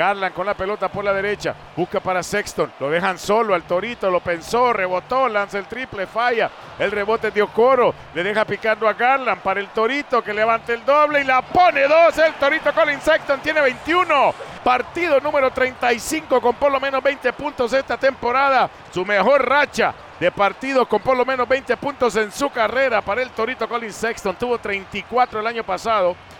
Garland con la pelota por la derecha. Busca para Sexton. Lo dejan solo al Torito. Lo pensó. Rebotó. Lanza el triple. Falla. El rebote dio Coro Le deja picando a Garland para el Torito que levanta el doble y la pone dos. El Torito Colin Sexton tiene 21. Partido número 35 con por lo menos 20 puntos esta temporada. Su mejor racha de partidos con por lo menos 20 puntos en su carrera para el Torito Colin Sexton. Tuvo 34 el año pasado.